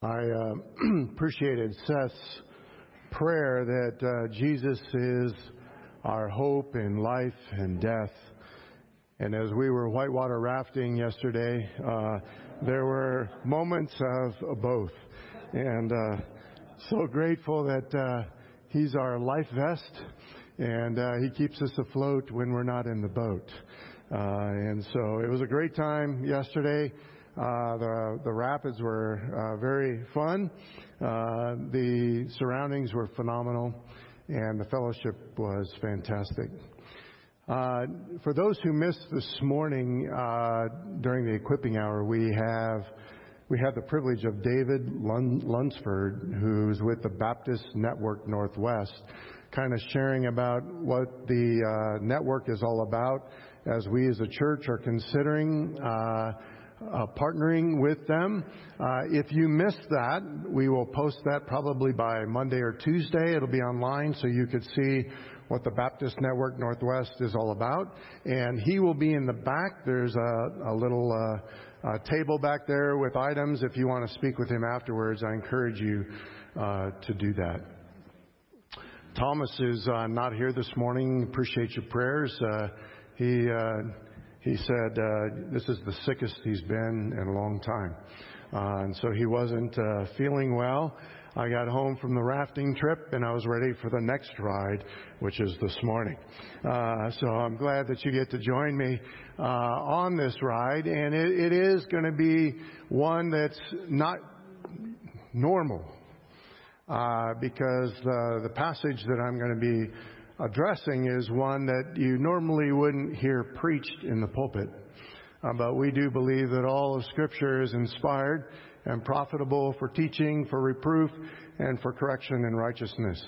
I uh, appreciated Seth's prayer that uh, Jesus is our hope in life and death. And as we were whitewater rafting yesterday, uh, there were moments of both. And uh, so grateful that uh, He's our life vest and uh, He keeps us afloat when we're not in the boat. and so it was a great time yesterday. Uh, the, the rapids were uh, very fun. Uh, the surroundings were phenomenal, and the fellowship was fantastic. Uh, for those who missed this morning uh, during the equipping hour, we have we have the privilege of David Lunsford, who's with the Baptist Network Northwest, kind of sharing about what the uh, network is all about as we as a church are considering uh, partnering with them. Uh, if you missed that, we will post that probably by Monday or Tuesday. It'll be online so you could see what the Baptist Network Northwest is all about. And he will be in the back. There's a, a little uh, a table back there with items. If you want to speak with him afterwards, I encourage you uh, to do that. Thomas is uh, not here this morning. Appreciate your prayers. Uh, he he said uh, this is the sickest he's been in a long time. Uh, and so he wasn't uh, feeling well. I got home from the rafting trip and I was ready for the next ride, which is this morning. Uh, so I'm glad that you get to join me uh, on this ride. And it, it is going to be one that's not normal uh, because the, the passage that I'm going to be addressing is one that you normally wouldn't hear preached in the pulpit. Uh, but we do believe that all of Scripture is inspired and profitable for teaching, for reproof, and for correction in righteousness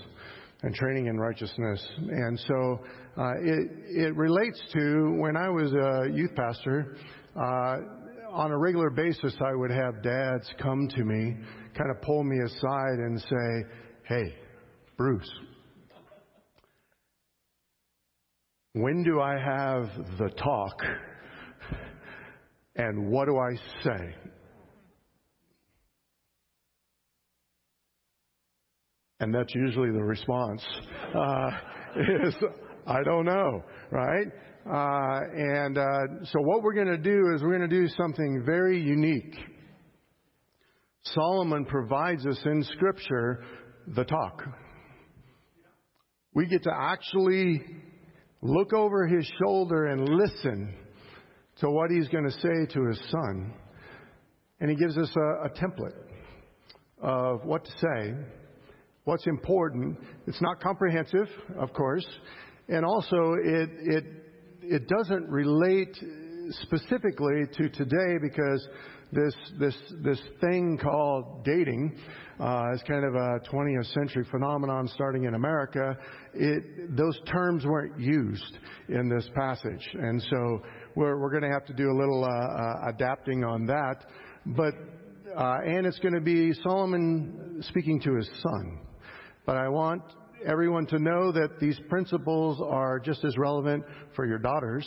and training in righteousness. And so uh, it, it relates to when I was a youth pastor. Uh, on a regular basis, I would have dads come to me, kind of pull me aside and say, Hey, Bruce, When do I have the talk? And what do I say? And that's usually the response uh, is, I don't know, right? Uh, and uh, so what we're going to do is we're going to do something very unique. Solomon provides us in Scripture the talk. We get to actually look over his shoulder and listen to what he's going to say to his son. And he gives us a, a template of what to say, what's important. It's not comprehensive, of course, and also it, it, it doesn't relate specifically to today because this this this thing called dating uh, is kind of a 20th century phenomenon starting in America. It, those terms weren't used in this passage, and so we're we're going to have to do a little uh, uh, adapting on that. But uh, and it's going to be Solomon speaking to his son. But I want everyone to know that these principles are just as relevant for your daughters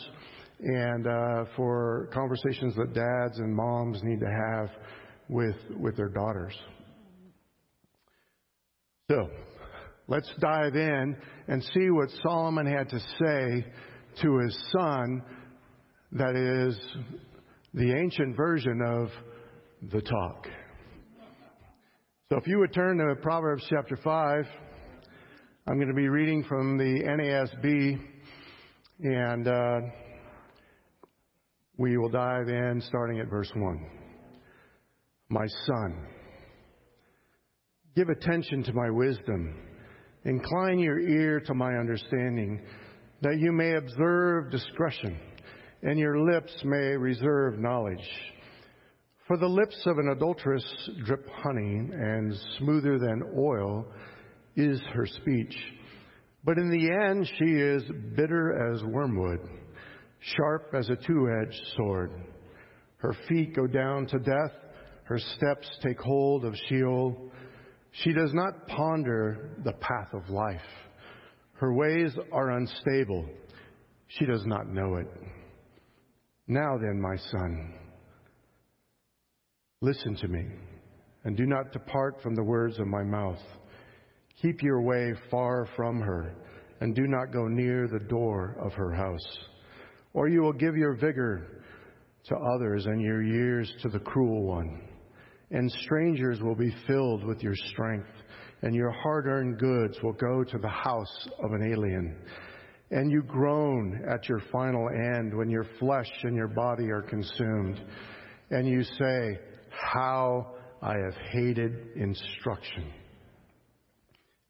and uh, for conversations that dads and moms need to have with with their daughters. So, let's dive in and see what Solomon had to say to his son. That is the ancient version of the talk. So, if you would turn to Proverbs chapter five, I'm going to be reading from the NASB and. Uh, we will dive in starting at verse 1. My son, give attention to my wisdom. Incline your ear to my understanding, that you may observe discretion, and your lips may reserve knowledge. For the lips of an adulteress drip honey, and smoother than oil is her speech. But in the end, she is bitter as wormwood sharp as a two edged sword. Her feet go down to death, her steps take hold of Sheol. She does not ponder the path of life. Her ways are unstable. She does not know it. Now then, my son, listen to me and do not depart from the words of my mouth. Keep your way far from her, and do not go near the door of her house. Or you will give your vigor to others and your years to the cruel one. And strangers will be filled with your strength, and your hard earned goods will go to the house of an alien. And you groan at your final end when your flesh and your body are consumed. And you say, How I have hated instruction.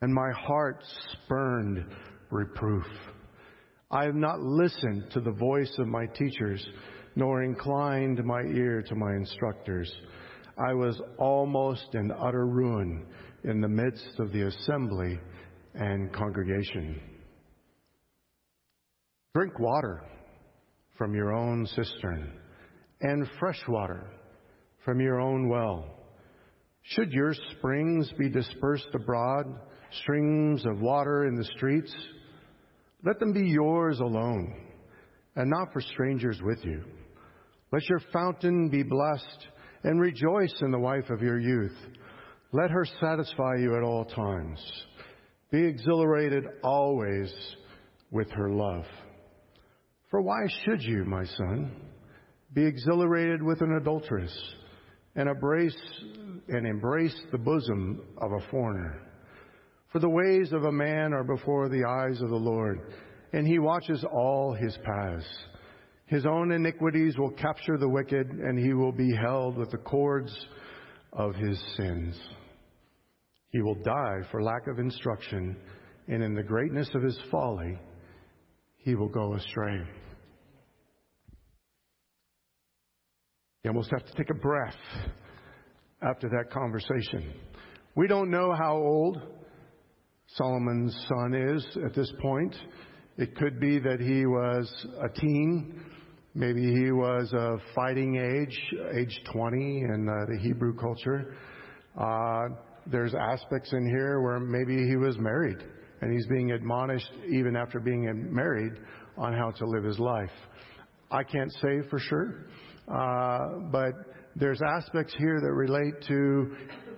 And my heart spurned reproof. I have not listened to the voice of my teachers, nor inclined my ear to my instructors. I was almost in utter ruin in the midst of the assembly and congregation. Drink water from your own cistern and fresh water from your own well. Should your springs be dispersed abroad, streams of water in the streets, let them be yours alone and not for strangers with you. Let your fountain be blessed and rejoice in the wife of your youth. Let her satisfy you at all times. Be exhilarated always with her love. For why should you, my son, be exhilarated with an adulteress and embrace and embrace the bosom of a foreigner? For the ways of a man are before the eyes of the Lord, and he watches all his paths. His own iniquities will capture the wicked, and he will be held with the cords of his sins. He will die for lack of instruction, and in the greatness of his folly, he will go astray. You almost have to take a breath after that conversation. We don't know how old Solomon's son is at this point. It could be that he was a teen. Maybe he was a fighting age, age 20 in uh, the Hebrew culture. Uh, there's aspects in here where maybe he was married and he's being admonished even after being married on how to live his life. I can't say for sure, uh, but there's aspects here that relate to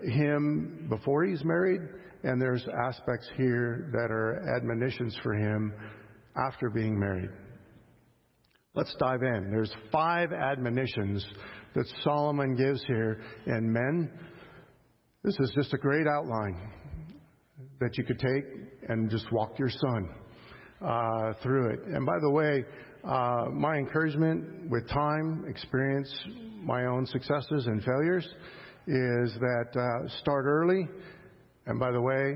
him before he's married and there's aspects here that are admonitions for him after being married. Let's dive in. There's five admonitions that Solomon gives here. And men, this is just a great outline that you could take and just walk your son uh, through it. And by the way, uh, my encouragement with time, experience, my own successes and failures is that uh, start early and by the way,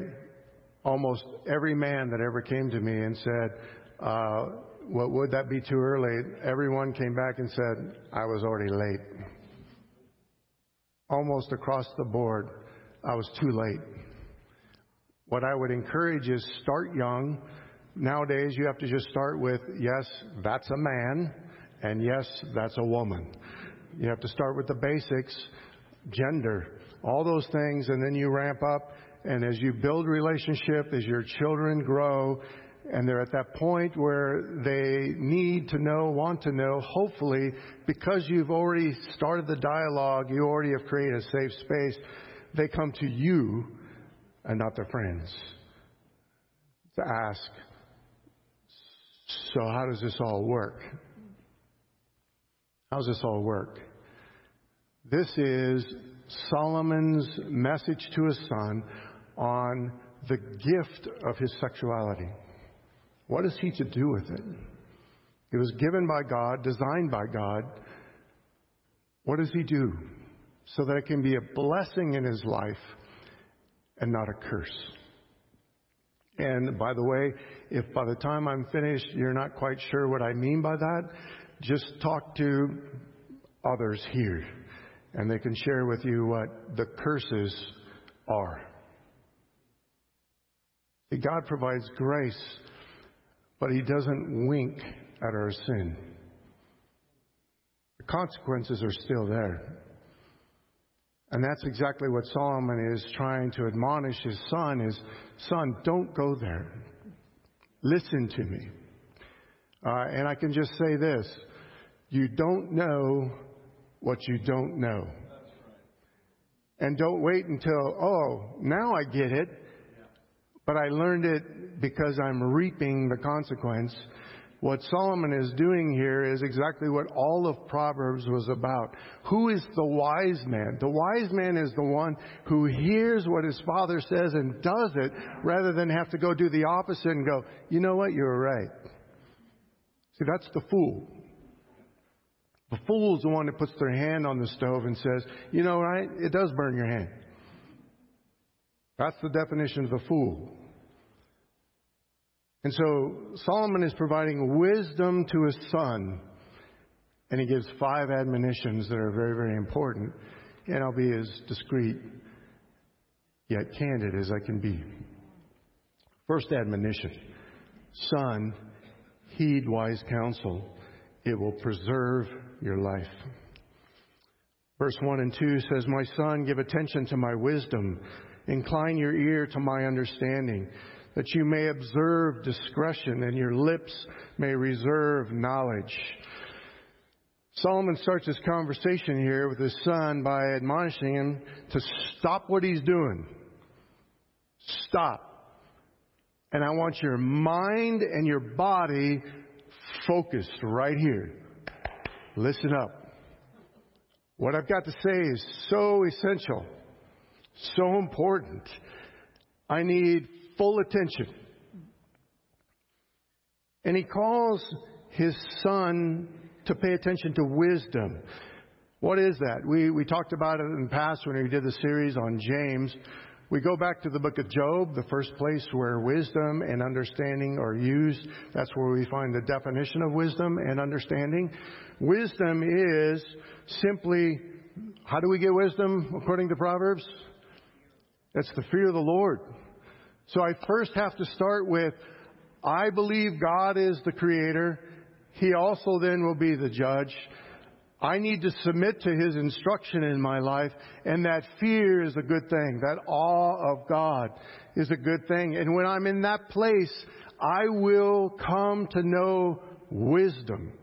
almost every man that ever came to me and said, uh, well, would that be too early? Everyone came back and said, I was already late. Almost across the board, I was too late. What I would encourage is start young. Nowadays, you have to just start with, yes, that's a man, and yes, that's a woman. You have to start with the basics, gender, all those things, and then you ramp up and as you build relationship, as your children grow, and they're at that point where they need to know, want to know, hopefully, because you've already started the dialogue, you already have created a safe space, they come to you and not their friends to ask, so how does this all work? How does this all work? This is Solomon's message to his son on the gift of his sexuality. What is he to do with it? It was given by God, designed by God. What does he do? So that it can be a blessing in his life and not a curse. And by the way, if by the time I'm finished you're not quite sure what I mean by that, just talk to others here and they can share with you what the curses are. God provides grace, but He doesn't wink at our sin. The consequences are still there. And that's exactly what Solomon is trying to admonish his son is, son, don't go there. Listen to me. Uh, and I can just say this. You don't know what you don't know. And don't wait until, oh, now I get it. But I learned it because I'm reaping the consequence. What Solomon is doing here is exactly what all of Proverbs was about. Who is the wise man? The wise man is the one who hears what his father says and does it rather than have to go do the opposite and go, you know what, you're right. See, that's the fool. The fool is the one that puts their hand on the stove and says, you know, right, it does burn your hand. That's the definition of the fool. And so Solomon is providing wisdom to his son, and he gives five admonitions that are very, very important. And I'll be as discreet yet candid as I can be. First admonition Son, heed wise counsel, it will preserve your life. Verse 1 and 2 says, My son, give attention to my wisdom, incline your ear to my understanding, that you may observe discretion and your lips may reserve knowledge. Solomon starts his conversation here with his son by admonishing him to stop what he's doing. Stop. And I want your mind and your body focused right here. Listen up. What I've got to say is so essential, so important. I need full attention. And he calls his son to pay attention to wisdom. What is that? We, we talked about it in the past when we did the series on James. We go back to the book of Job, the first place where wisdom and understanding are used. That's where we find the definition of wisdom and understanding. Wisdom is simply, how do we get wisdom according to Proverbs? That's the fear of the Lord. So I first have to start with, I believe God is the creator. He also then will be the judge. I need to submit to His instruction in my life, and that fear is a good thing. That awe of God is a good thing. And when I'm in that place, I will come to know wisdom.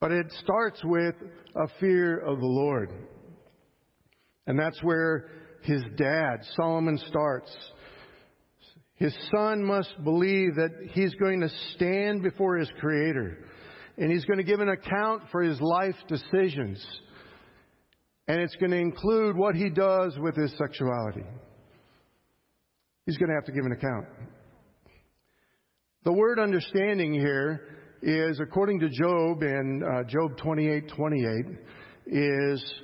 But it starts with a fear of the Lord. And that's where his dad, Solomon, starts. His son must believe that he's going to stand before his Creator and he's going to give an account for his life decisions. And it's going to include what he does with his sexuality. He's going to have to give an account. The word understanding here is, according to Job in uh, Job 28 28, is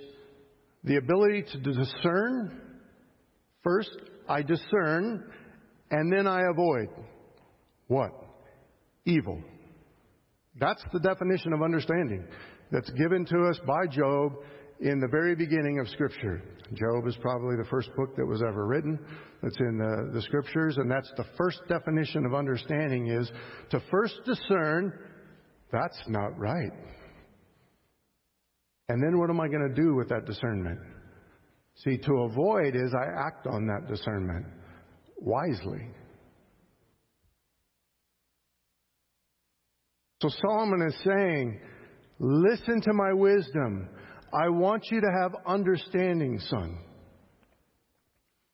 the ability to discern. First, I discern, and then I avoid. What? Evil. That's the definition of understanding that's given to us by Job in the very beginning of Scripture. Job is probably the first book that was ever written that's in the, the Scriptures, and that's the first definition of understanding is to first discern that's not right. And then what am I going to do with that discernment? See, to avoid is I act on that discernment wisely. So Solomon is saying, listen to my wisdom. I want you to have understanding, son.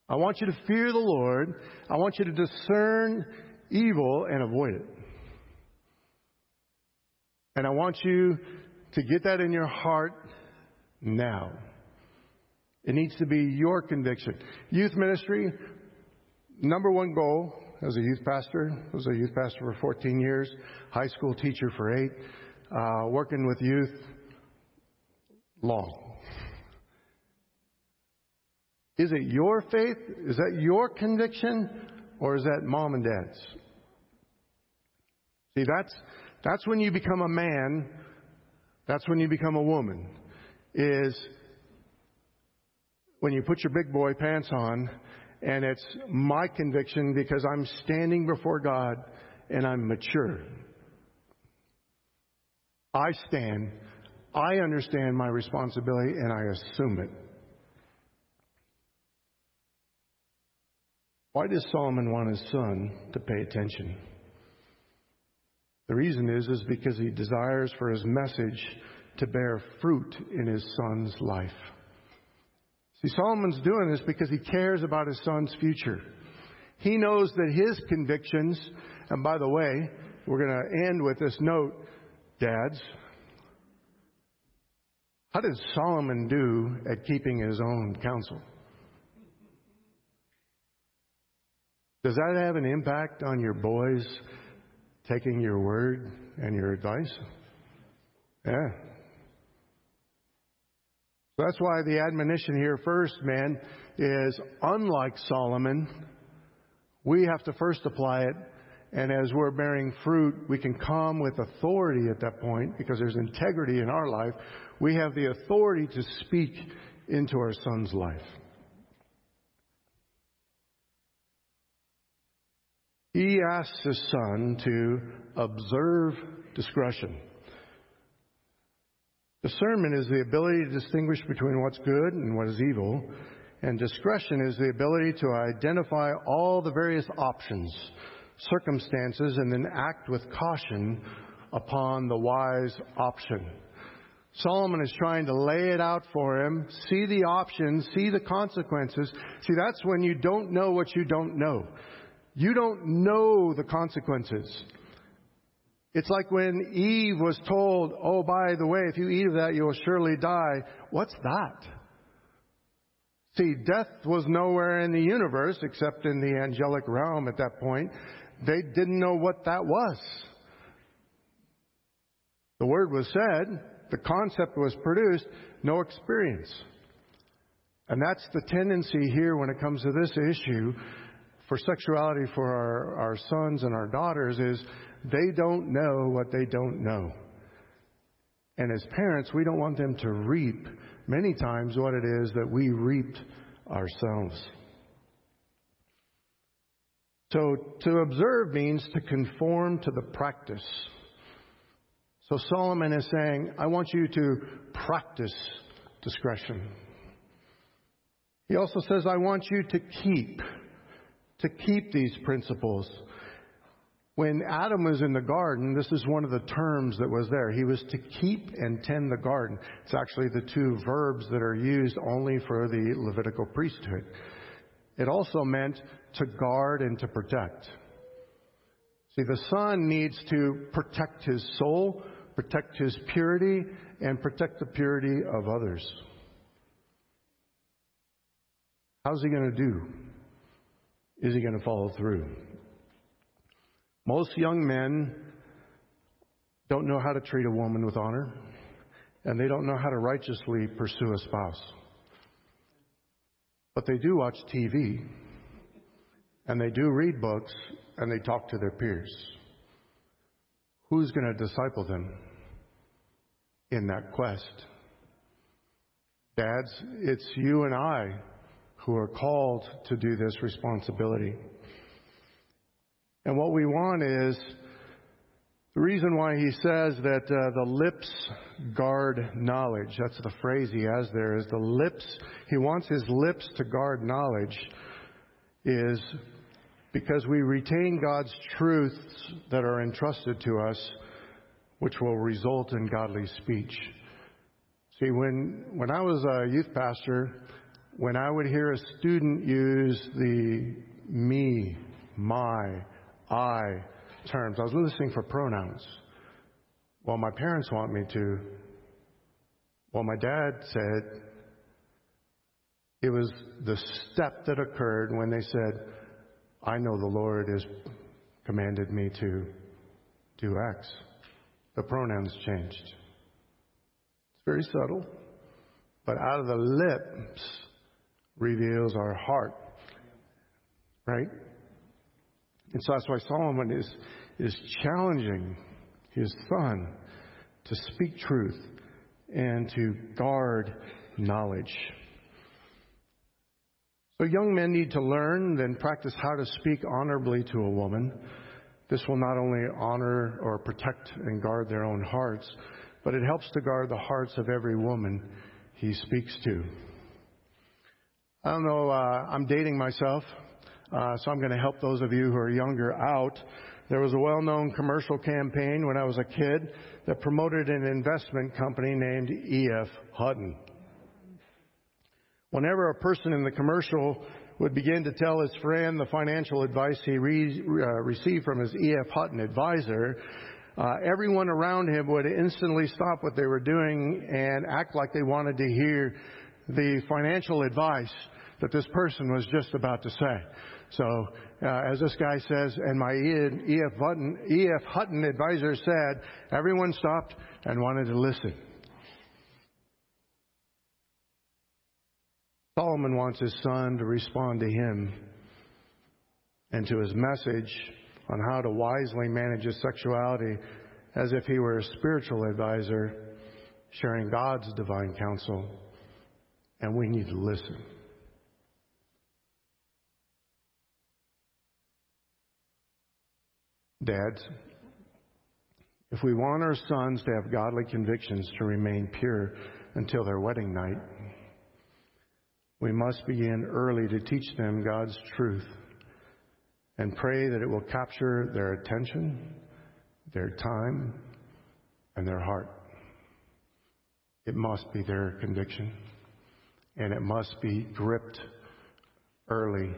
I want you to fear the Lord. I want you to discern evil and avoid it. And I want you to get that in your heart now. It needs to be your conviction. Youth ministry, number one goal as a youth pastor. Was a youth pastor for 14 years, high school teacher for eight, uh, working with youth long. Is it your faith? Is that your conviction? Or is that mom and dad's? See, that's, that's when you become a man. That's when you become a woman. Is when you put your big boy pants on and it's my conviction because I'm standing before God and I'm mature. I stand, I understand my responsibility, and I assume it. Why does Solomon want his son to pay attention? The reason is is because he desires for his message to bear fruit in his son's life. See, Solomon's doing this because he cares about his son's future. He knows that his convictions, and by the way, we're going to end with this note, dads. How did Solomon do at keeping his own counsel? Does that have an impact on your boys taking your word and your advice? Yeah. So that's why the admonition here first, man, is unlike Solomon, we have to first apply it. And as we're bearing fruit, we can come with authority at that point because there's integrity in our life. We have the authority to speak into our son's life. He asks his son to observe discretion. Discernment is the ability to distinguish between what's good and what is evil, and discretion is the ability to identify all the various options, circumstances, and then act with caution upon the wise option. Solomon is trying to lay it out for him, see the options, see the consequences. See, that's when you don't know what you don't know. You don't know the consequences. It's like when Eve was told, Oh, by the way, if you eat of that, you will surely die. What's that? See, death was nowhere in the universe except in the angelic realm at that point. They didn't know what that was. The word was said, the concept was produced, no experience. And that's the tendency here when it comes to this issue for sexuality for our, our sons and our daughters is they don't know what they don't know. And as parents, we don't want them to reap many times what it is that we reaped ourselves. So to observe means to conform to the practice. So Solomon is saying, I want you to practice discretion. He also says, I want you to keep, to keep these principles. When Adam was in the garden, this is one of the terms that was there. He was to keep and tend the garden. It's actually the two verbs that are used only for the Levitical priesthood. It also meant to guard and to protect. See, the son needs to protect his soul, protect his purity, and protect the purity of others. How's he going to do? Is he going to follow through? Most young men don't know how to treat a woman with honor, and they don't know how to righteously pursue a spouse. But they do watch TV, and they do read books, and they talk to their peers. Who's going to disciple them in that quest? Dads, it's you and I who are called to do this responsibility. And what we want is the reason why he says that uh, the lips guard knowledge, that's the phrase he has there, is the lips, he wants his lips to guard knowledge, is because we retain God's truths that are entrusted to us, which will result in godly speech. See, when, when I was a youth pastor, when I would hear a student use the me, my, I terms. I was listening for pronouns. Well, my parents want me to. Well, my dad said it was the step that occurred when they said, I know the Lord has commanded me to do X. The pronouns changed. It's very subtle, but out of the lips reveals our heart. Right? And so that's why Solomon is, is challenging his son to speak truth and to guard knowledge. So young men need to learn, then practice how to speak honorably to a woman. This will not only honor or protect and guard their own hearts, but it helps to guard the hearts of every woman he speaks to. I don't know, uh, I'm dating myself. Uh, so I'm going to help those of you who are younger out. There was a well-known commercial campaign when I was a kid that promoted an investment company named E.F. Hutton. Whenever a person in the commercial would begin to tell his friend the financial advice he re- uh, received from his E.F. Hutton advisor, uh, everyone around him would instantly stop what they were doing and act like they wanted to hear the financial advice that this person was just about to say. So, uh, as this guy says, and my E.F. Hutton, E.F. Hutton advisor said, everyone stopped and wanted to listen. Solomon wants his son to respond to him and to his message on how to wisely manage his sexuality as if he were a spiritual advisor sharing God's divine counsel. And we need to listen. Dads, if we want our sons to have godly convictions to remain pure until their wedding night, we must begin early to teach them God's truth and pray that it will capture their attention, their time, and their heart. It must be their conviction, and it must be gripped early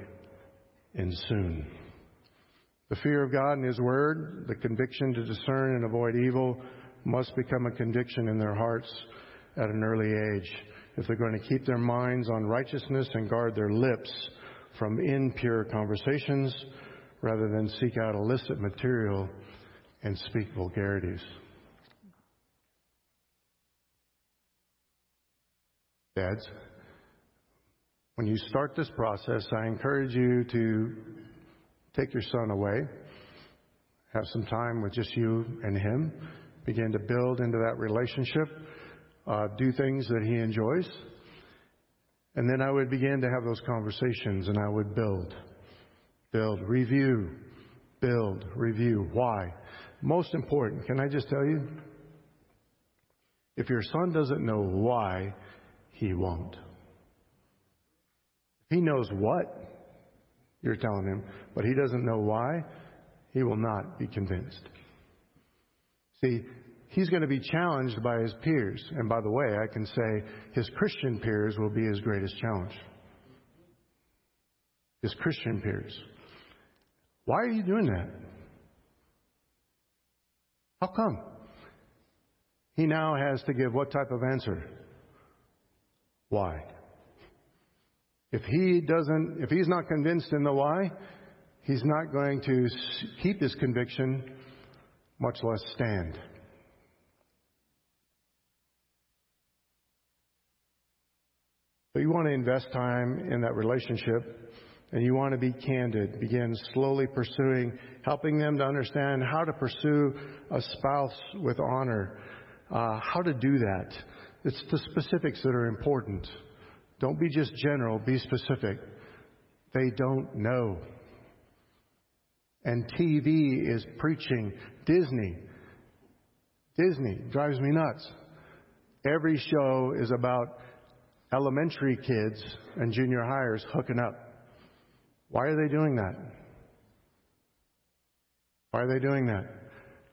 and soon. The fear of God and His Word, the conviction to discern and avoid evil, must become a conviction in their hearts at an early age if they're going to keep their minds on righteousness and guard their lips from impure conversations rather than seek out illicit material and speak vulgarities. Dads, when you start this process, I encourage you to take your son away, have some time with just you and him, begin to build into that relationship uh, do things that he enjoys. And then I would begin to have those conversations and I would build, build, review, build, review. Why? Most important, can I just tell you? If your son doesn't know why, he won't. If he knows what you're telling him, but he doesn't know why, he will not be convinced. See, he's going to be challenged by his peers. And by the way, I can say his Christian peers will be his greatest challenge. His Christian peers. Why are you doing that? How come? He now has to give what type of answer? Why? If he doesn't, if he's not convinced in the why, he's not going to keep his conviction, much less stand. But you want to invest time in that relationship and you want to be candid. Begin slowly pursuing, helping them to understand how to pursue a spouse with honor, uh, how to do that. It's the specifics that are important. Don't be just general, be specific. They don't know. And TV is preaching. Disney. Disney drives me nuts. Every show is about elementary kids and junior hires hooking up. Why are they doing that? Why are they doing that?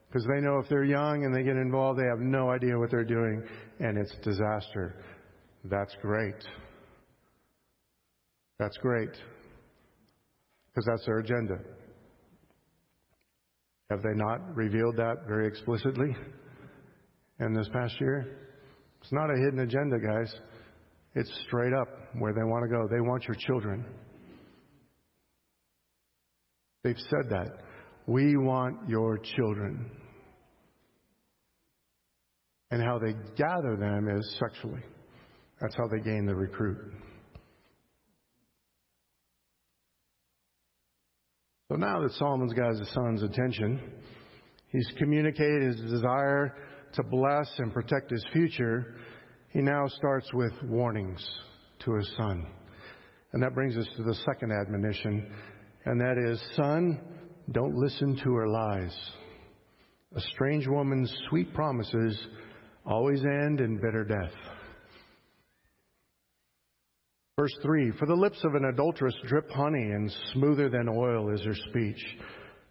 Because they know if they're young and they get involved, they have no idea what they're doing, and it's disaster. That's great. That's great. Because that's their agenda. Have they not revealed that very explicitly in this past year? It's not a hidden agenda, guys. It's straight up where they want to go. They want your children. They've said that. We want your children. And how they gather them is sexually. That's how they gain the recruit. So now that Solomon's got his son's attention, he's communicated his desire to bless and protect his future he now starts with warnings to his son. And that brings us to the second admonition, and that is, Son, don't listen to her lies. A strange woman's sweet promises always end in bitter death. Verse 3 For the lips of an adulteress drip honey, and smoother than oil is her speech.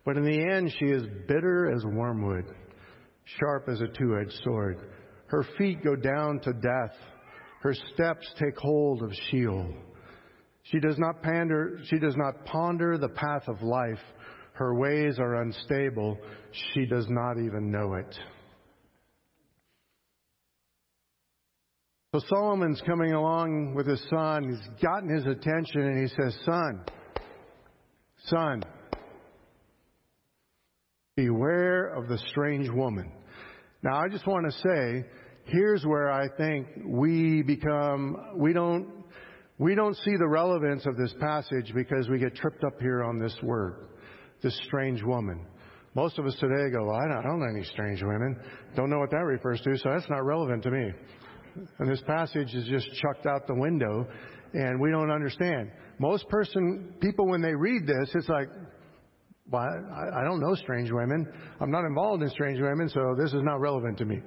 But in the end, she is bitter as wormwood, sharp as a two edged sword. Her feet go down to death. Her steps take hold of Sheol. She does not pander, she does not ponder the path of life. Her ways are unstable. She does not even know it. So Solomon's coming along with his son. He's gotten his attention and he says, Son, son, beware of the strange woman. Now I just want to say, here's where I think we become, we don't, we don't see the relevance of this passage because we get tripped up here on this word, this strange woman. Most of us today go, well, I, don't, I don't know any strange women. Don't know what that refers to, so that's not relevant to me. And this passage is just chucked out the window and we don't understand. Most person, people when they read this, it's like, well, I, I don't know strange women. I'm not involved in strange women, so this is not relevant to me.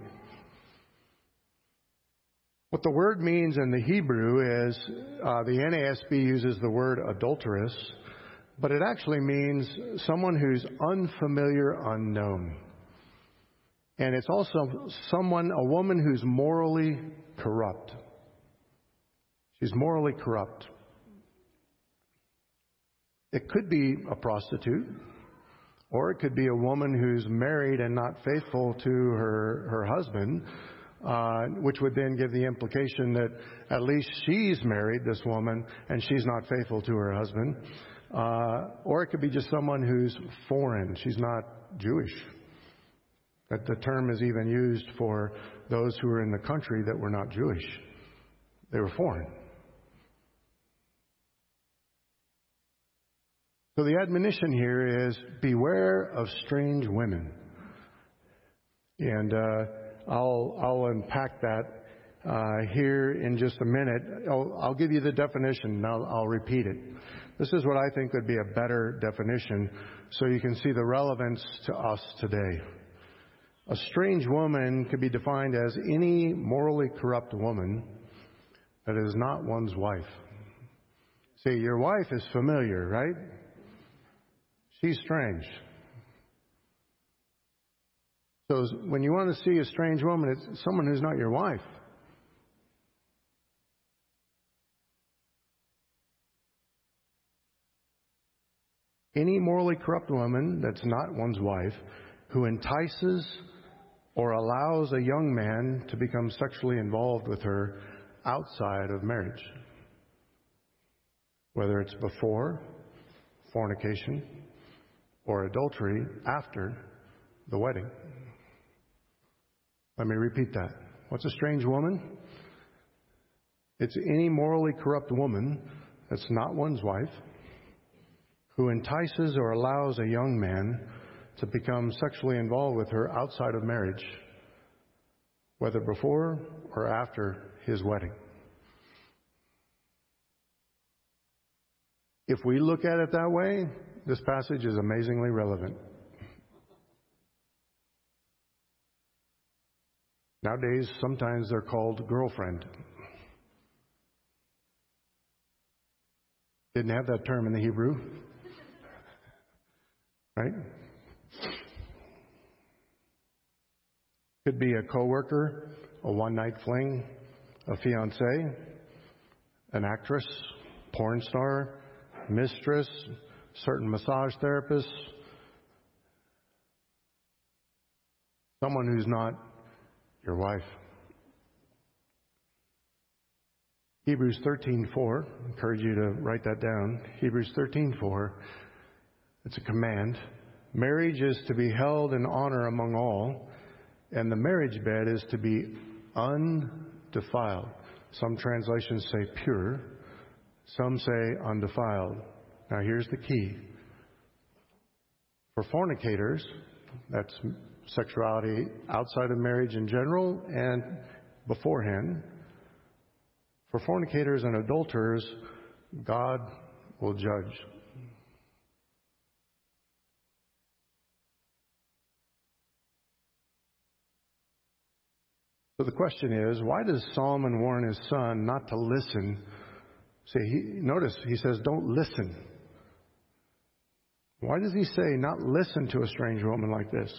What the word means in the Hebrew is uh, the NASB uses the word adulteress, but it actually means someone who's unfamiliar, unknown. And it's also someone, a woman who's morally corrupt. She's morally corrupt. It could be a prostitute, or it could be a woman who's married and not faithful to her, her husband, uh, which would then give the implication that at least she's married, this woman, and she's not faithful to her husband. Uh, or it could be just someone who's foreign. She's not Jewish. That the term is even used for those who were in the country that were not Jewish. They were foreign. So the admonition here is beware of strange women. And uh, I'll, I'll unpack that uh, here in just a minute. I'll, I'll give you the definition and I'll, I'll repeat it. This is what I think would be a better definition so you can see the relevance to us today. A strange woman could be defined as any morally corrupt woman that is not one's wife. See, your wife is familiar, right? She's strange. So when you want to see a strange woman, it's someone who's not your wife. Any morally corrupt woman that's not one's wife who entices or allows a young man to become sexually involved with her outside of marriage, whether it's before fornication or adultery after the wedding. Let me repeat that. What's a strange woman? It's any morally corrupt woman that's not one's wife who entices or allows a young man to become sexually involved with her outside of marriage, whether before or after his wedding. If we look at it that way, this passage is amazingly relevant. Nowadays, sometimes they're called girlfriend. Didn't have that term in the Hebrew. Right? Could be a coworker, a one-night fling, a fiance, an actress, porn star, mistress, certain massage therapists, someone who's not your wife. Hebrews 13:4, encourage you to write that down. Hebrews 13:4, it's a command. Marriage is to be held in honor among all, and the marriage bed is to be undefiled. Some translations say pure, some say undefiled. Now, here's the key. For fornicators, that's sexuality outside of marriage in general and beforehand. For fornicators and adulterers, God will judge. So the question is, why does Solomon warn his son not to listen? See, he, notice he says, don't listen. Why does he say not listen to a strange woman like this?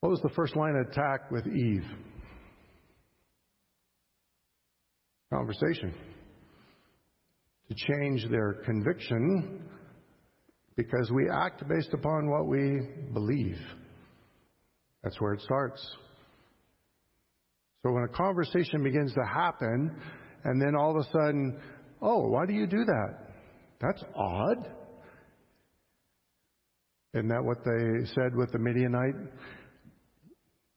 What was the first line of attack with Eve? conversation, to change their conviction because we act based upon what we believe. That's where it starts. So when a conversation begins to happen, and then all of a sudden, oh, why do you do that? That's odd. Isn't that what they said with the Midianite?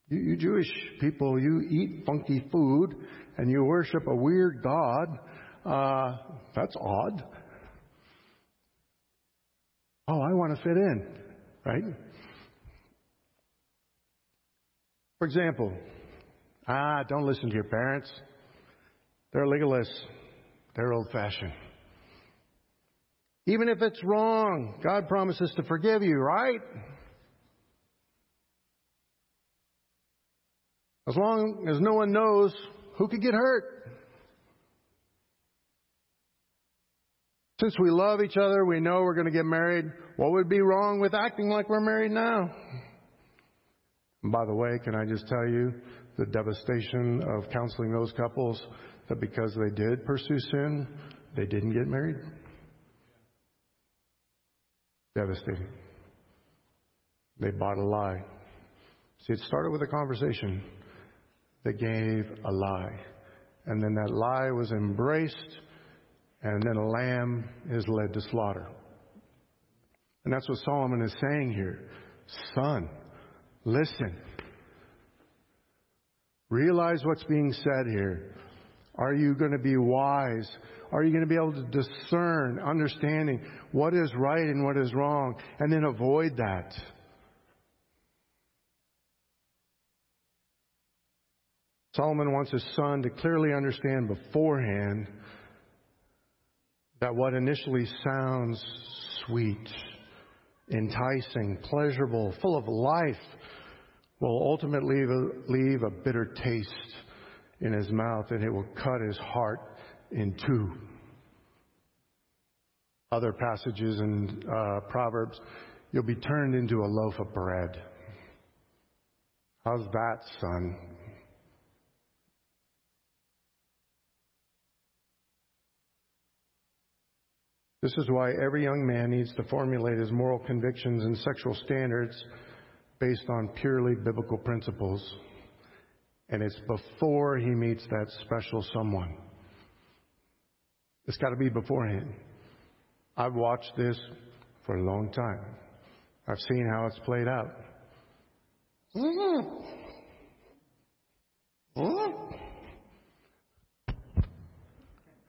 You, you Jewish people, you eat funky food and you worship a weird God. Uh, that's odd. Oh, I want to fit in, right? For example, ah, don't listen to your parents. They're legalists. They're old fashioned. Even if it's wrong, God promises to forgive you, right? As long as no one knows, who could get hurt? Since we love each other, we know we're going to get married. What would be wrong with acting like we're married now? By the way, can I just tell you the devastation of counseling those couples that because they did pursue sin, they didn't get married? Devastating. They bought a lie. See, it started with a conversation that gave a lie. And then that lie was embraced, and then a lamb is led to slaughter. And that's what Solomon is saying here. Son, listen. Realize what's being said here. Are you going to be wise? Are you going to be able to discern, understanding what is right and what is wrong, and then avoid that? Solomon wants his son to clearly understand beforehand that what initially sounds sweet, enticing, pleasurable, full of life, will ultimately leave a bitter taste in his mouth and it will cut his heart in two. Other passages in uh, Proverbs, you'll be turned into a loaf of bread. How's that, son? This is why every young man needs to formulate his moral convictions and sexual standards based on purely biblical principles. And it's before he meets that special someone. It's got to be beforehand. I've watched this for a long time. I've seen how it's played out.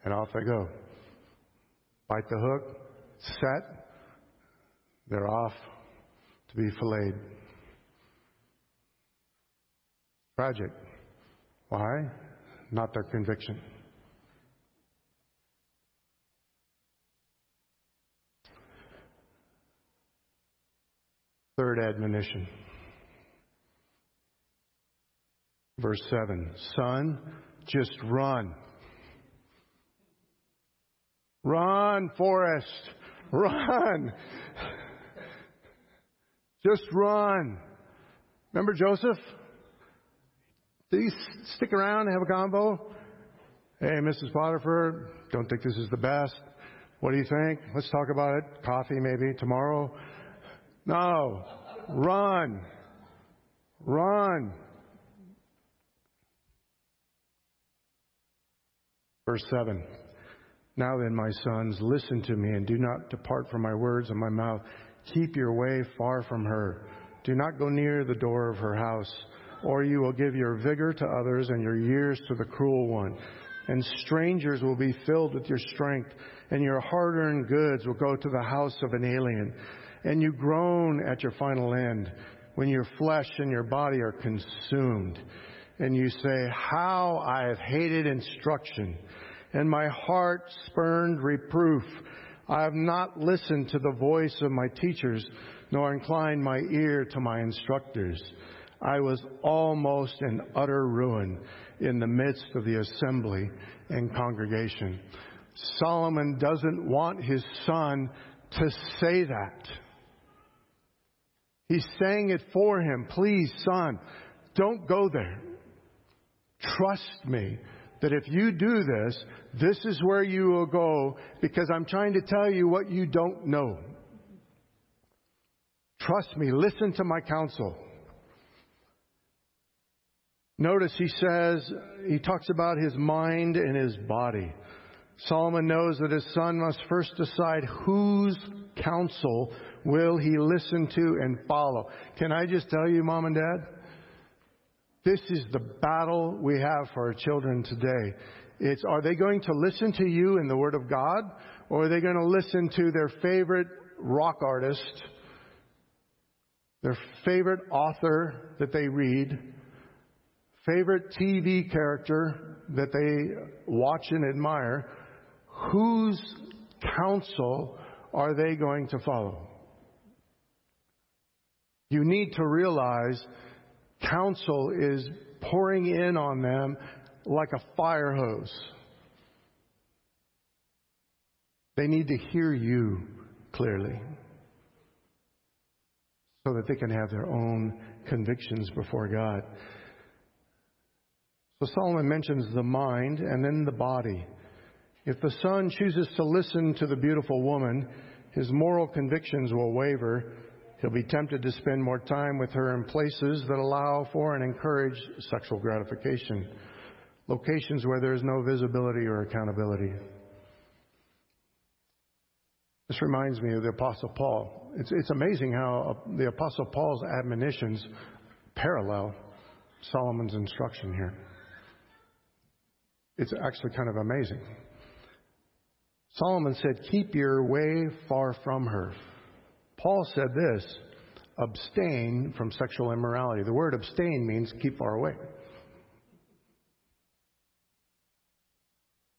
And off they go bite the hook, set, they're off to be filleted. Tragic. Why? Not their conviction. Third admonition. Verse 7 Son, just run. Run, Forrest. Run. Just run. Remember Joseph? Did he stick around and have a combo? Hey, Mrs. Potiphar, don't think this is the best. What do you think? Let's talk about it. Coffee maybe tomorrow? No. Run. Run. Verse 7. Now then, my sons, listen to me and do not depart from my words and my mouth. Keep your way far from her. Do not go near the door of her house, or you will give your vigor to others and your years to the cruel one. And strangers will be filled with your strength, and your hard earned goods will go to the house of an alien. And you groan at your final end when your flesh and your body are consumed. And you say, How I have hated instruction and my heart spurned reproof. I have not listened to the voice of my teachers, nor inclined my ear to my instructors. I was almost in utter ruin in the midst of the assembly and congregation. Solomon doesn't want his son to say that. He's saying it for him. Please, son, don't go there. Trust me. that if you do this, this is where you will go because I'm trying to tell you what you don't know. Trust me, listen to my counsel. Notice he says, he talks about his mind and his body. Solomon knows that his son must first decide whose counsel will he listen to and follow. Can I just tell you, mom and dad? This is the battle we have for our children today. It's are they going to listen to you in the Word of God, or are they going to listen to their favorite rock artist, their favorite author that they read, favorite TV character that they watch and admire? Whose counsel are they going to follow? You need to realize counsel is pouring in on them like a fire hose. They need to hear you clearly so that they can have their own convictions before God. So Solomon mentions the mind and then the body. If the son chooses to listen to the beautiful woman, his moral convictions will waver He'll be tempted to spend more time with her in places that allow for and encourage sexual gratification, locations where there is no visibility or accountability. This reminds me of the Apostle Paul. It's, it's amazing how uh, the Apostle Paul's admonitions parallel Solomon's instruction here. It's actually kind of amazing. Solomon said, Keep your way far from her. Paul said this abstain from sexual immorality. The word abstain means keep far away.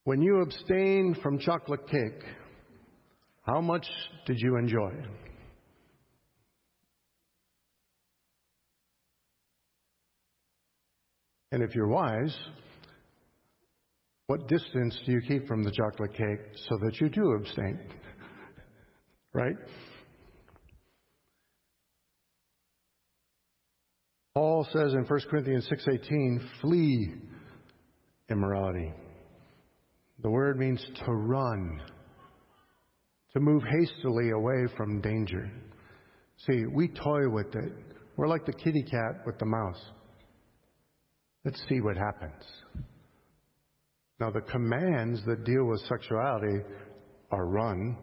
When you abstain from chocolate cake, how much did you enjoy? And if you're wise, what distance do you keep from the chocolate cake so that you do abstain? right? Paul says in 1 Corinthians 6:18, "Flee immorality." The word means to run, to move hastily away from danger. See, we toy with it. We're like the kitty cat with the mouse. Let's see what happens. Now, the commands that deal with sexuality are run,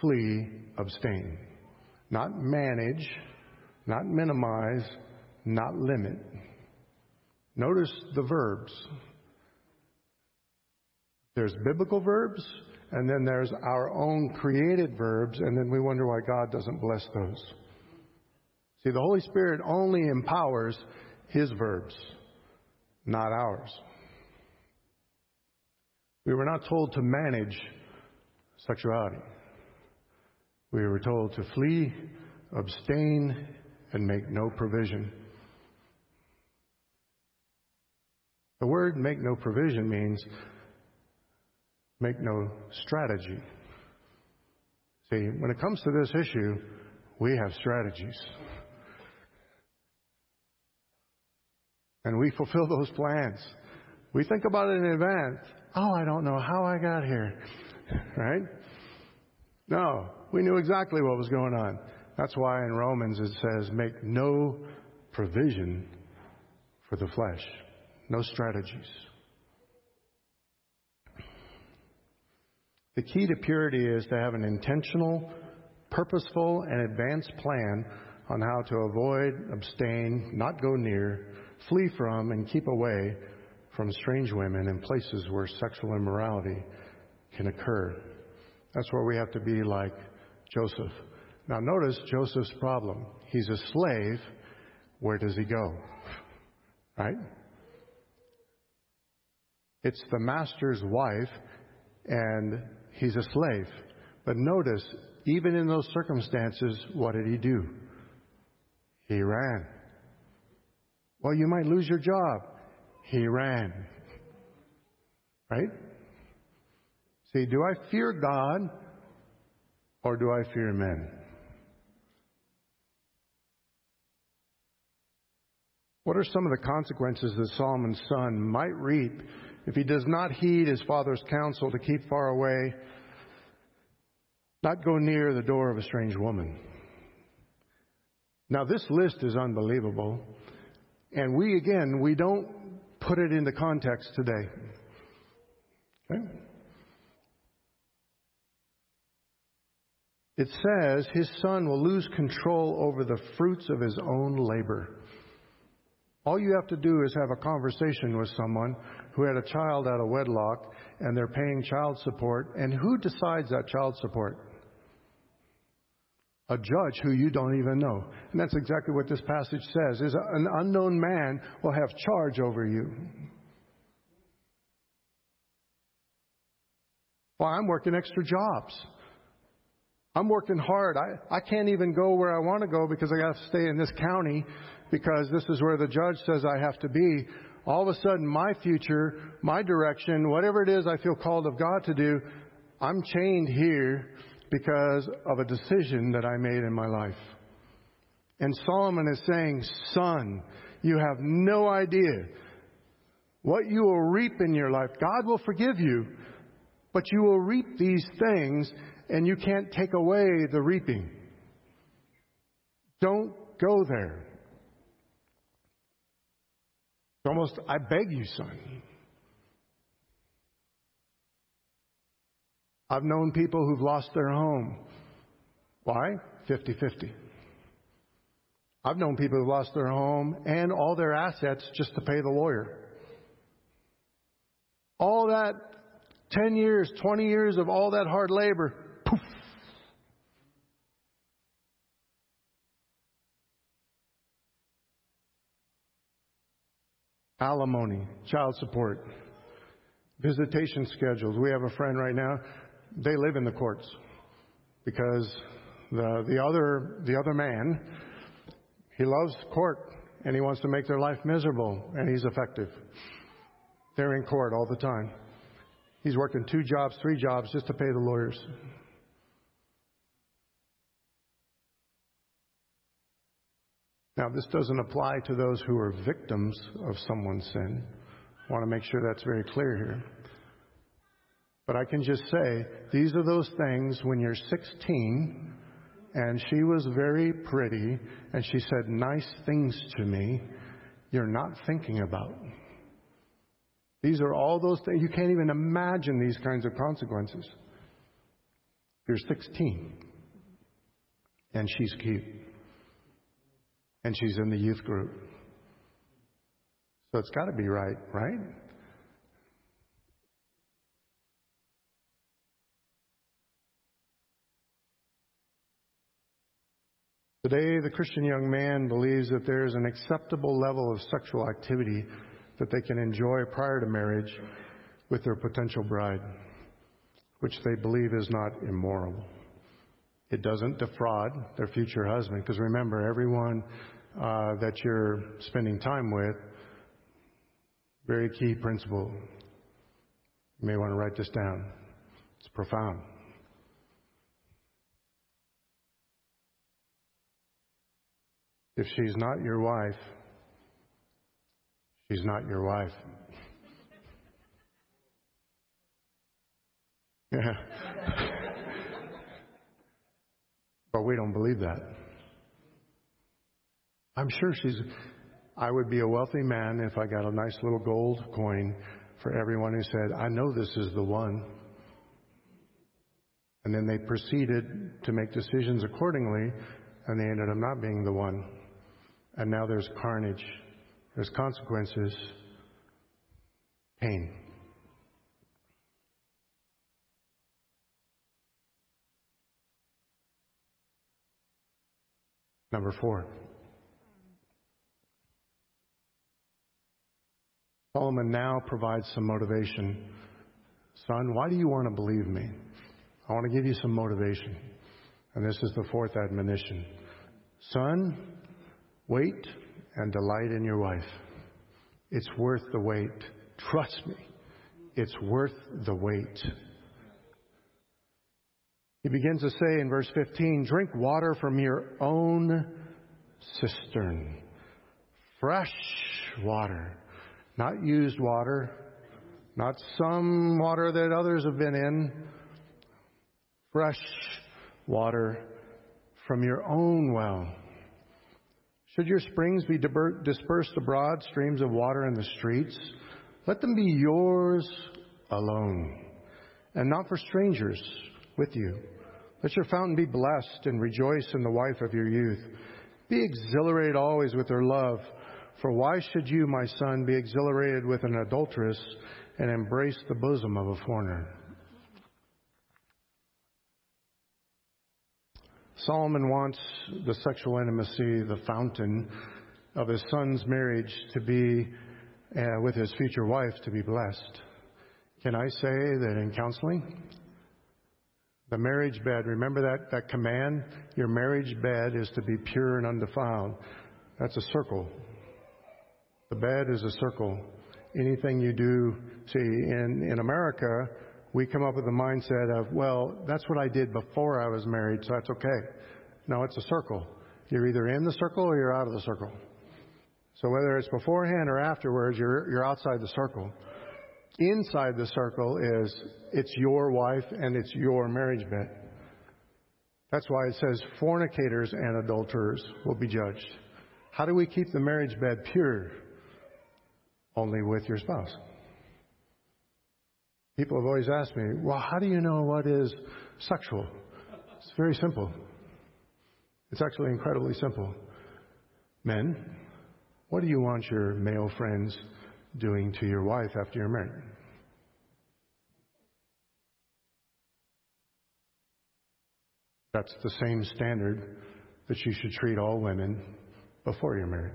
flee, abstain. Not manage, not minimize, not limit. Notice the verbs. There's biblical verbs, and then there's our own created verbs, and then we wonder why God doesn't bless those. See, the Holy Spirit only empowers His verbs, not ours. We were not told to manage sexuality. We were told to flee, abstain, and make no provision. The word make no provision means make no strategy. See, when it comes to this issue, we have strategies. And we fulfill those plans. We think about it in advance. Oh, I don't know how I got here. right? No, we knew exactly what was going on. That's why in Romans it says, make no provision for the flesh no strategies. The key to purity is to have an intentional, purposeful, and advanced plan on how to avoid, abstain, not go near, flee from, and keep away from strange women and places where sexual immorality can occur. That's where we have to be like Joseph. Now, notice Joseph's problem. He's a slave. Where does he go? Right? It's the master's wife, and he's a slave. But notice, even in those circumstances, what did he do? He ran. Well, you might lose your job. He ran. Right? See, do I fear God or do I fear men? What are some of the consequences that Solomon's son might reap if he does not heed his father's counsel to keep far away, not go near the door of a strange woman. Now, this list is unbelievable. And we, again, we don't put it into context today. Okay? It says his son will lose control over the fruits of his own labor. All you have to do is have a conversation with someone who had a child out of wedlock and they're paying child support. And who decides that child support? A judge who you don't even know. And that's exactly what this passage says is an unknown man will have charge over you. Well, I'm working extra jobs. I'm working hard. I, I can't even go where I want to go because I got to stay in this county because this is where the judge says I have to be. All of a sudden, my future, my direction, whatever it is I feel called of God to do, I'm chained here because of a decision that I made in my life. And Solomon is saying, Son, you have no idea what you will reap in your life. God will forgive you, but you will reap these things and you can't take away the reaping. Don't go there. It's almost, I beg you, son. I've known people who've lost their home. Why? 50 50. I've known people who've lost their home and all their assets just to pay the lawyer. All that 10 years, 20 years of all that hard labor, poof. Alimony, child support, visitation schedules. We have a friend right now, they live in the courts because the, the other, the other man, he loves court and he wants to make their life miserable and he's effective. They're in court all the time. He's working two jobs, three jobs just to pay the lawyers. Now, this doesn't apply to those who are victims of someone's sin. I want to make sure that's very clear here. But I can just say, these are those things when you're 16 and she was very pretty and she said nice things to me, you're not thinking about. These are all those things. You can't even imagine these kinds of consequences. You're 16 and she's cute and she's in the youth group. So it's got to be right, right? Today, the Christian young man believes that there is an acceptable level of sexual activity that they can enjoy prior to marriage with their potential bride, which they believe is not immoral. It doesn't defraud their future husband, because remember, everyone uh, that you're spending time with, very key principle. You may want to write this down. It's profound. If she's not your wife, she's not your wife. Yeah. but we don't believe that. I'm sure she's, I would be a wealthy man if I got a nice little gold coin for everyone who said, I know this is the one. And then they proceeded to make decisions accordingly, and they ended up not being the one. And now there's carnage, there's consequences, pain. Number four. Solomon now provides some motivation. Son, why do you want to believe me? I want to give you some motivation. And this is the fourth admonition. Son, Wait and delight in your wife. It's worth the wait. Trust me. It's worth the wait. He begins to say in verse 15, drink water from your own cistern. Fresh water. Not used water, not some water that others have been in, fresh water from your own well. Should your springs be dispersed abroad, streams of water in the streets, let them be yours alone, and not for strangers with you. Let your fountain be blessed, and rejoice in the wife of your youth. Be exhilarated always with her love, for why should you, my son, be exhilarated with an adulteress and embrace the bosom of a foreigner? Solomon wants the sexual intimacy, the fountain of his son's marriage, to be uh, with his future wife to be blessed. Can I say that in counseling, the marriage bed, remember that, that command? Your marriage bed is to be pure and undefiled. That's a circle. The bed is a circle. Anything you do, see, in, in America, we come up with the mindset of, well, that's what I did before I was married, so that's okay. No, it's a circle. You're either in the circle or you're out of the circle. So whether it's beforehand or afterwards, you're, you're outside the circle. Inside the circle is it's your wife and it's your marriage bed. That's why it says fornicators and adulterers will be judged. How do we keep the marriage bed pure? Only with your spouse. People have always asked me, well, how do you know what is sexual? It's very simple. It's actually incredibly simple. Men, what do you want your male friends doing to your wife after you're married? That's the same standard that you should treat all women before you're married.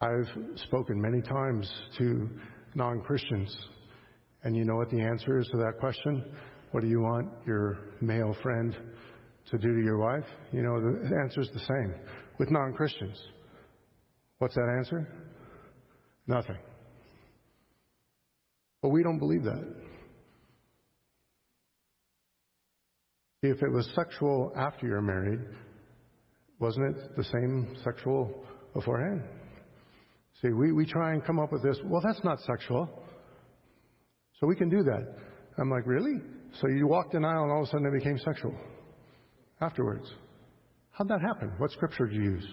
I've spoken many times to non Christians. And you know what the answer is to that question? What do you want your male friend to do to your wife? You know, the answer is the same with non Christians. What's that answer? Nothing. But we don't believe that. If it was sexual after you're married, wasn't it the same sexual beforehand? See, we, we try and come up with this, well, that's not sexual. So we can do that. I'm like, really? So you walked an aisle and all of a sudden it became sexual afterwards. How'd that happen? What scripture did you use?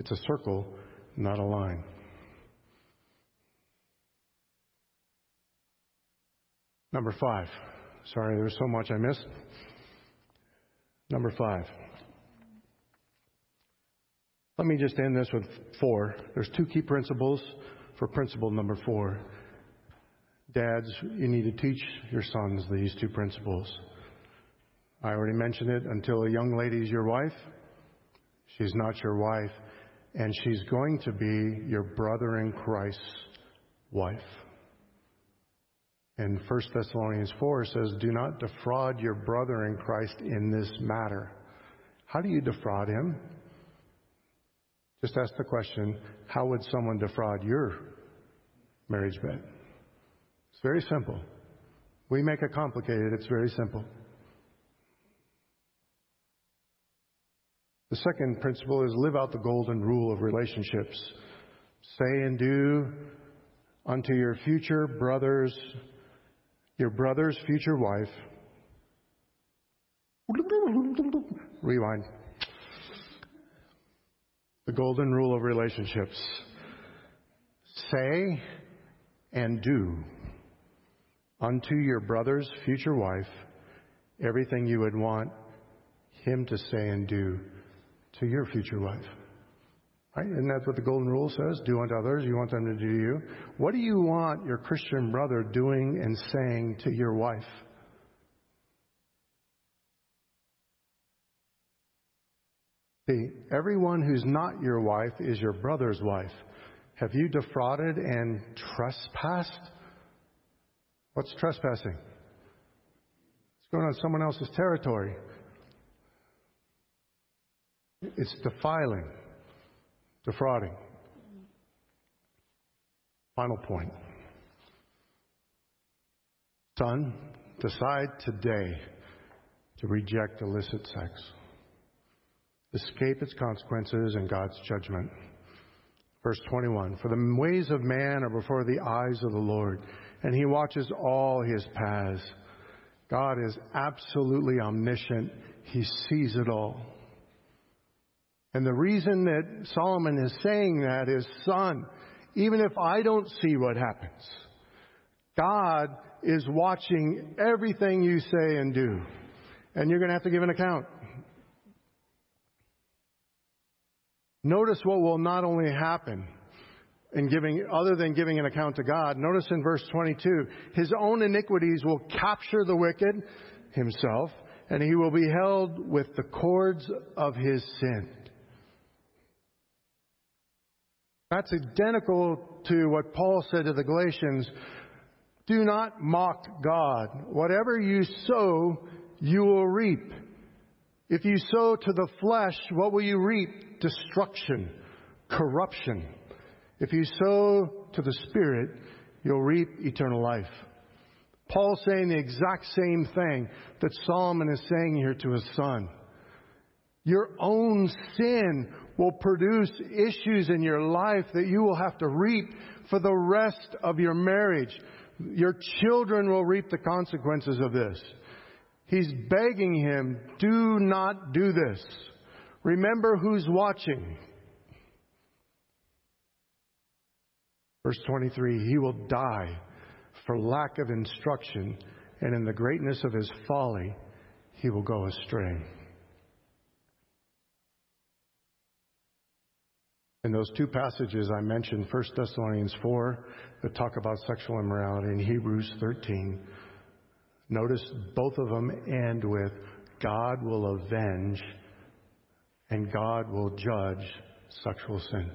It's a circle, not a line. Number five. Sorry, there was so much I missed. Number five. Let me just end this with four. There's two key principles for principle number four. Dads, you need to teach your sons these two principles. I already mentioned it. Until a young lady is your wife, she's not your wife, and she's going to be your brother in Christ's wife. And 1 Thessalonians 4 says, Do not defraud your brother in Christ in this matter. How do you defraud him? Just ask the question how would someone defraud your marriage bed? It's very simple. We make it complicated, it's very simple. The second principle is live out the golden rule of relationships. Say and do unto your future brothers, your brother's future wife. Rewind. The golden rule of relationships. Say and do unto your brother's future wife everything you would want him to say and do to your future wife. Right? Isn't that what the golden rule says? Do unto others, you want them to do to you. What do you want your Christian brother doing and saying to your wife? See, everyone who's not your wife is your brother's wife. Have you defrauded and trespassed? What's trespassing? It's going on someone else's territory. It's defiling, defrauding. Final point. Son, decide today to reject illicit sex. Escape its consequences and God's judgment. Verse 21 For the ways of man are before the eyes of the Lord, and he watches all his paths. God is absolutely omniscient, he sees it all. And the reason that Solomon is saying that is, son, even if I don't see what happens, God is watching everything you say and do. And you're going to have to give an account. Notice what will not only happen in giving, other than giving an account to God. Notice in verse 22, his own iniquities will capture the wicked himself, and he will be held with the cords of his sin. That's identical to what Paul said to the Galatians. Do not mock God. Whatever you sow, you will reap. If you sow to the flesh, what will you reap? Destruction, corruption. If you sow to the Spirit, you'll reap eternal life. Paul's saying the exact same thing that Solomon is saying here to his son. Your own sin will produce issues in your life that you will have to reap for the rest of your marriage. Your children will reap the consequences of this. He's begging him, do not do this. Remember who's watching. Verse 23 He will die for lack of instruction, and in the greatness of his folly, he will go astray. In those two passages I mentioned, 1 Thessalonians 4, that talk about sexual immorality, and Hebrews 13, notice both of them end with God will avenge and God will judge sexual sin.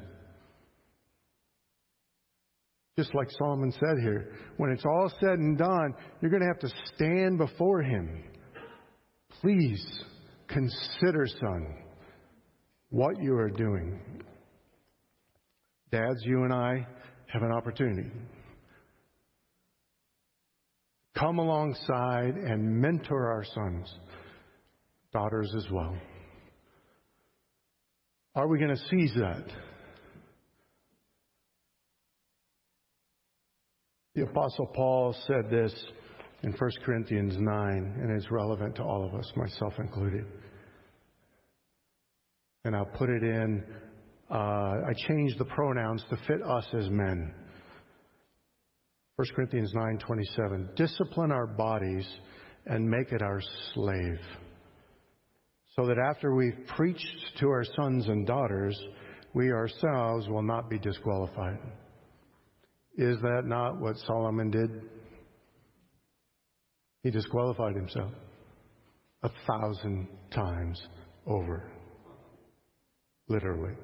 Just like Solomon said here, when it's all said and done, you're going to have to stand before Him. Please consider, son, what you are doing. Dads, you and I have an opportunity. Come alongside and mentor our sons, daughters as well. Are we going to seize that? The Apostle Paul said this in 1 Corinthians 9, and it's relevant to all of us, myself included. And I'll put it in uh, I changed the pronouns to fit us as men. 1 Corinthians 9:27 Discipline our bodies and make it our slave. So that after we've preached to our sons and daughters, we ourselves will not be disqualified. Is that not what Solomon did? He disqualified himself a thousand times over. Literally.